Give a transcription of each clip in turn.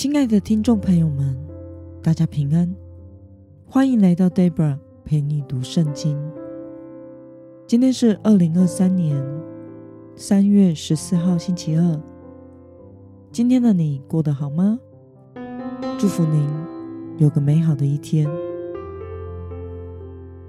亲爱的听众朋友们，大家平安，欢迎来到 Debra 陪你读圣经。今天是二零二三年三月十四号，星期二。今天的你过得好吗？祝福您有个美好的一天。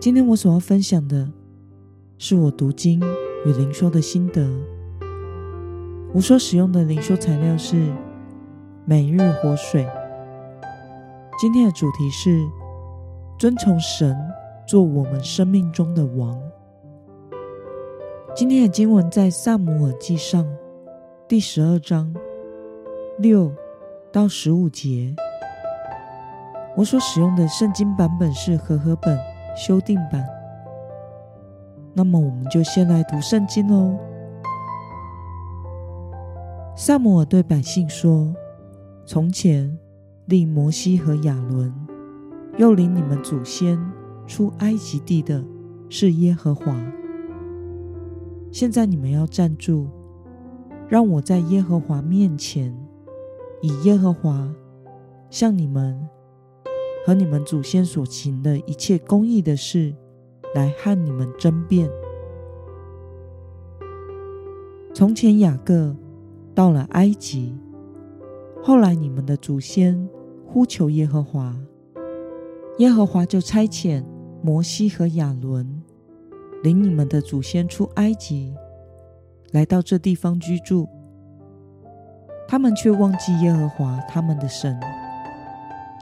今天我所要分享的是我读经与灵修的心得。我所使用的灵修材料是。每日活水。今天的主题是遵从神做我们生命中的王。今天的经文在萨姆尔记上第十二章六到十五节。我所使用的圣经版本是和合本修订版。那么，我们就先来读圣经喽。萨姆尔对百姓说。从前，令摩西和亚伦，又领你们祖先出埃及地的，是耶和华。现在你们要站住，让我在耶和华面前，以耶和华向你们和你们祖先所行的一切公义的事，来和你们争辩。从前，雅各到了埃及。后来，你们的祖先呼求耶和华，耶和华就差遣摩西和亚伦，领你们的祖先出埃及，来到这地方居住。他们却忘记耶和华他们的神，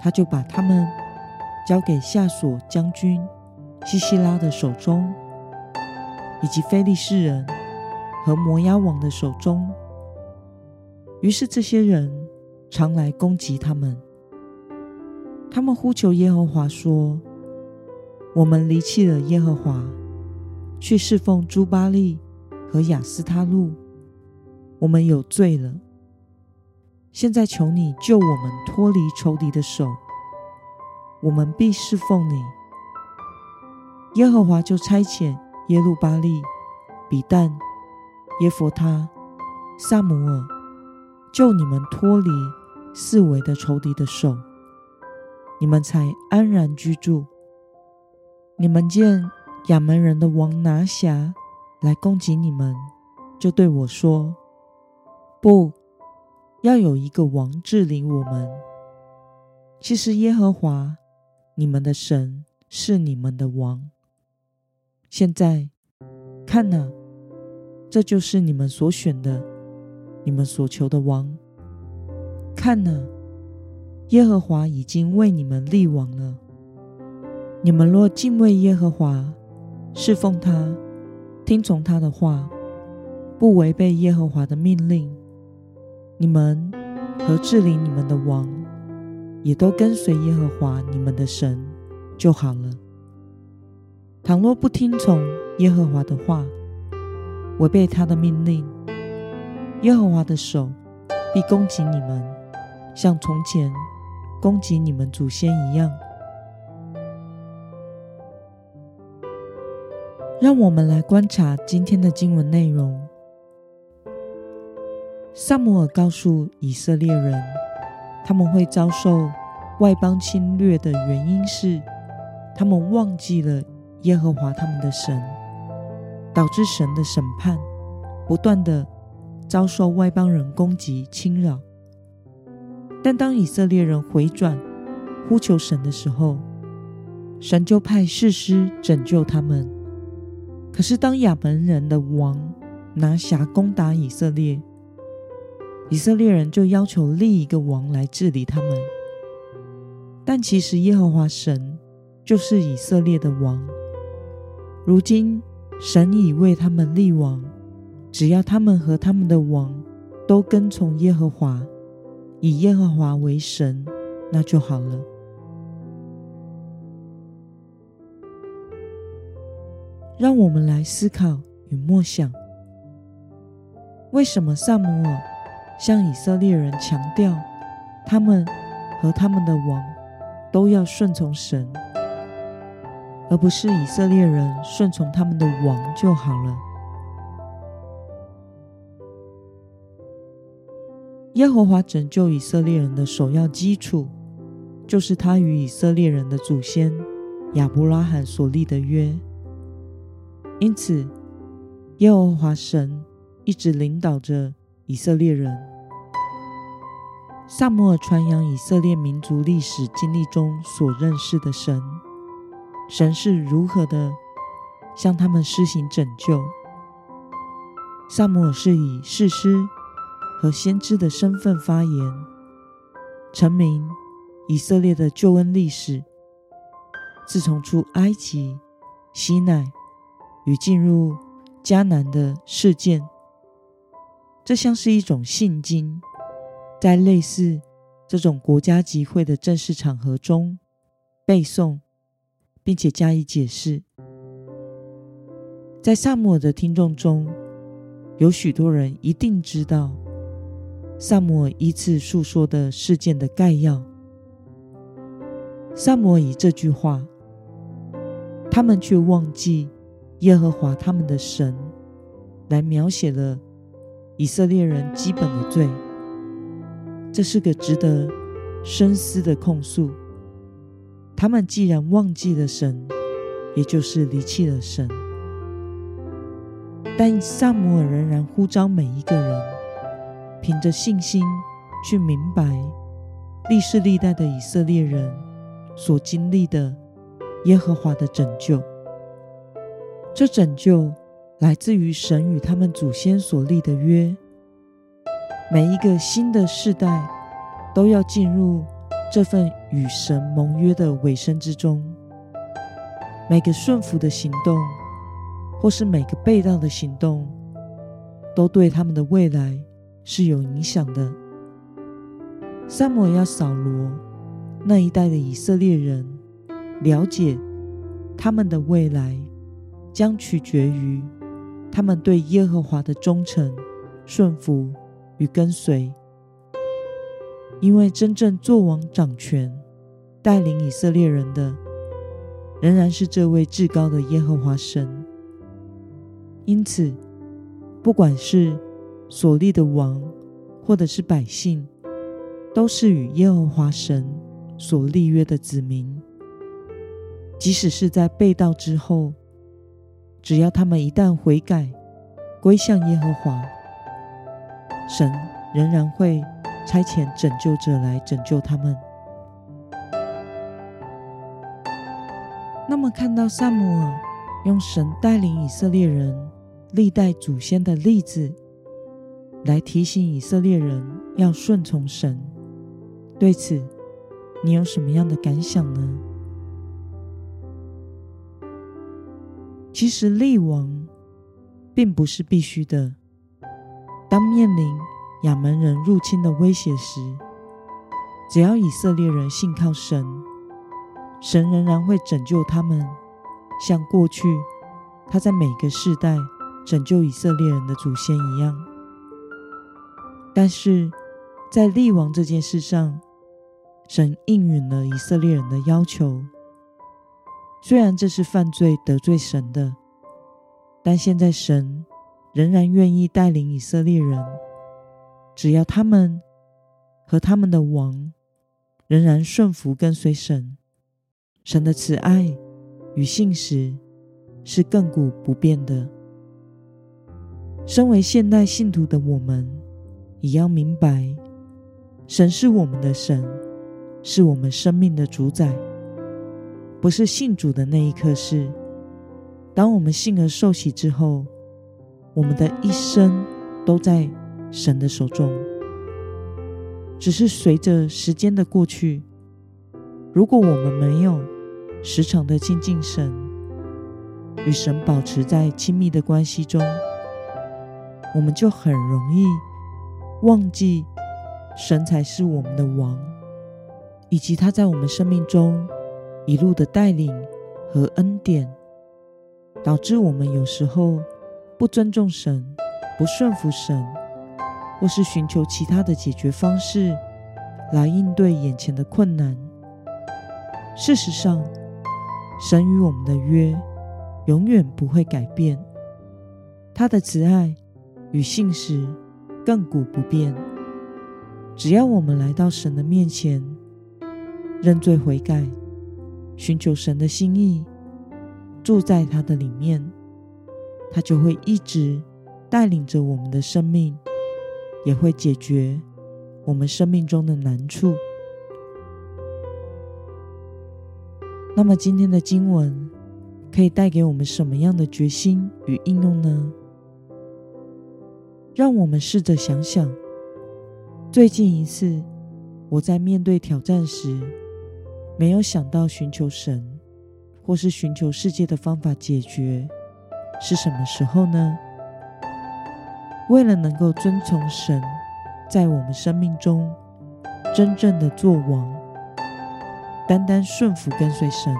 他就把他们交给夏所将军西西拉的手中，以及非利士人和摩押王的手中。于是这些人。常来攻击他们。他们呼求耶和华说：“我们离弃了耶和华，去侍奉朱巴利和雅斯他路，我们有罪了。现在求你救我们脱离仇敌的手，我们必侍奉你。”耶和华就差遣耶路巴利、比旦、耶佛他、萨姆尔救你们脱离。四围的仇敌的手，你们才安然居住。你们见亚门人的王拿辖来攻击你们，就对我说：“不要有一个王治理我们。其实耶和华你们的神是你们的王。现在看哪，这就是你们所选的，你们所求的王。”看呢，耶和华已经为你们立王了。你们若敬畏耶和华，侍奉他，听从他的话，不违背耶和华的命令，你们和治理你们的王，也都跟随耶和华你们的神就好了。倘若不听从耶和华的话，违背他的命令，耶和华的手必攻击你们。像从前攻击你们祖先一样，让我们来观察今天的经文内容。萨姆尔告诉以色列人，他们会遭受外邦侵略的原因是，他们忘记了耶和华他们的神，导致神的审判不断的遭受外邦人攻击侵扰。但当以色列人回转呼求神的时候，神就派士师拯救他们。可是当亚门人的王拿辖攻打以色列，以色列人就要求另一个王来治理他们。但其实耶和华神就是以色列的王。如今神已为他们立王，只要他们和他们的王都跟从耶和华。以耶和华为神，那就好了。让我们来思考与默想：为什么萨姆尔向以色列人强调，他们和他们的王都要顺从神，而不是以色列人顺从他们的王就好了？耶和华拯救以色列人的首要基础，就是他与以色列人的祖先亚伯拉罕所立的约。因此，耶和华神一直领导着以色列人。萨摩尔传扬以色列民族历史经历中所认识的神，神是如何的向他们施行拯救。萨摩尔是以士师和先知的身份发言，阐明以色列的救恩历史。自从出埃及、西奈。与进入迦南的事件，这像是一种信经，在类似这种国家集会的正式场合中背诵，并且加以解释。在萨姆尔的听众中，有许多人一定知道萨姆尔依次述说的事件的概要。萨姆以这句话，他们却忘记。耶和华他们的神，来描写了以色列人基本的罪。这是个值得深思的控诉。他们既然忘记了神，也就是离弃了神。但萨姆尔仍然呼召每一个人，凭着信心去明白历世历代的以色列人所经历的耶和华的拯救。这拯救来自于神与他们祖先所立的约。每一个新的世代都要进入这份与神盟约的尾声之中。每个顺服的行动，或是每个被盗的行动，都对他们的未来是有影响的。萨摩亚扫罗那一代的以色列人了解他们的未来。将取决于他们对耶和华的忠诚、顺服与跟随，因为真正做王掌权、带领以色列人的，仍然是这位至高的耶和华神。因此，不管是所立的王，或者是百姓，都是与耶和华神所立约的子民，即使是在被盗之后。只要他们一旦悔改，归向耶和华，神仍然会差遣拯救者来拯救他们。那么，看到萨姆尔用神带领以色列人历代祖先的例子，来提醒以色列人要顺从神，对此你有什么样的感想呢？其实立王并不是必须的。当面临亚门人入侵的威胁时，只要以色列人信靠神，神仍然会拯救他们，像过去他在每个世代拯救以色列人的祖先一样。但是在立王这件事上，神应允了以色列人的要求。虽然这是犯罪得罪神的，但现在神仍然愿意带领以色列人，只要他们和他们的王仍然顺服跟随神，神的慈爱与信实是亘古不变的。身为现代信徒的我们，也要明白，神是我们的神，是我们生命的主宰。不是信主的那一刻，是当我们信而受洗之后，我们的一生都在神的手中。只是随着时间的过去，如果我们没有时常的亲近神，与神保持在亲密的关系中，我们就很容易忘记神才是我们的王，以及他在我们生命中。一路的带领和恩典，导致我们有时候不尊重神、不顺服神，或是寻求其他的解决方式来应对眼前的困难。事实上，神与我们的约永远不会改变，他的慈爱与信实亘古不变。只要我们来到神的面前，认罪悔改，寻求神的心意，住在他的里面，他就会一直带领着我们的生命，也会解决我们生命中的难处。那么今天的经文可以带给我们什么样的决心与应用呢？让我们试着想想，最近一次我在面对挑战时，没有想到寻求神，或是寻求世界的方法解决，是什么时候呢？为了能够遵从神，在我们生命中真正的做王。单单顺服跟随神。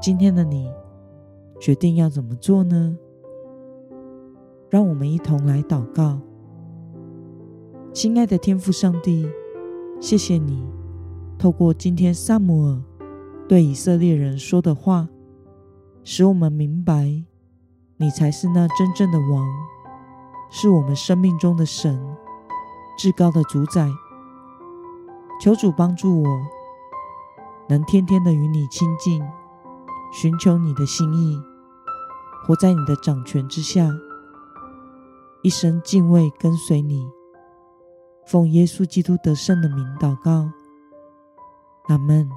今天的你决定要怎么做呢？让我们一同来祷告。亲爱的天父上帝，谢谢你透过今天萨姆尔对以色列人说的话，使我们明白你才是那真正的王，是我们生命中的神，至高的主宰。求主帮助我。能天天的与你亲近，寻求你的心意，活在你的掌权之下，一生敬畏跟随你，奉耶稣基督得胜的名祷告，阿门。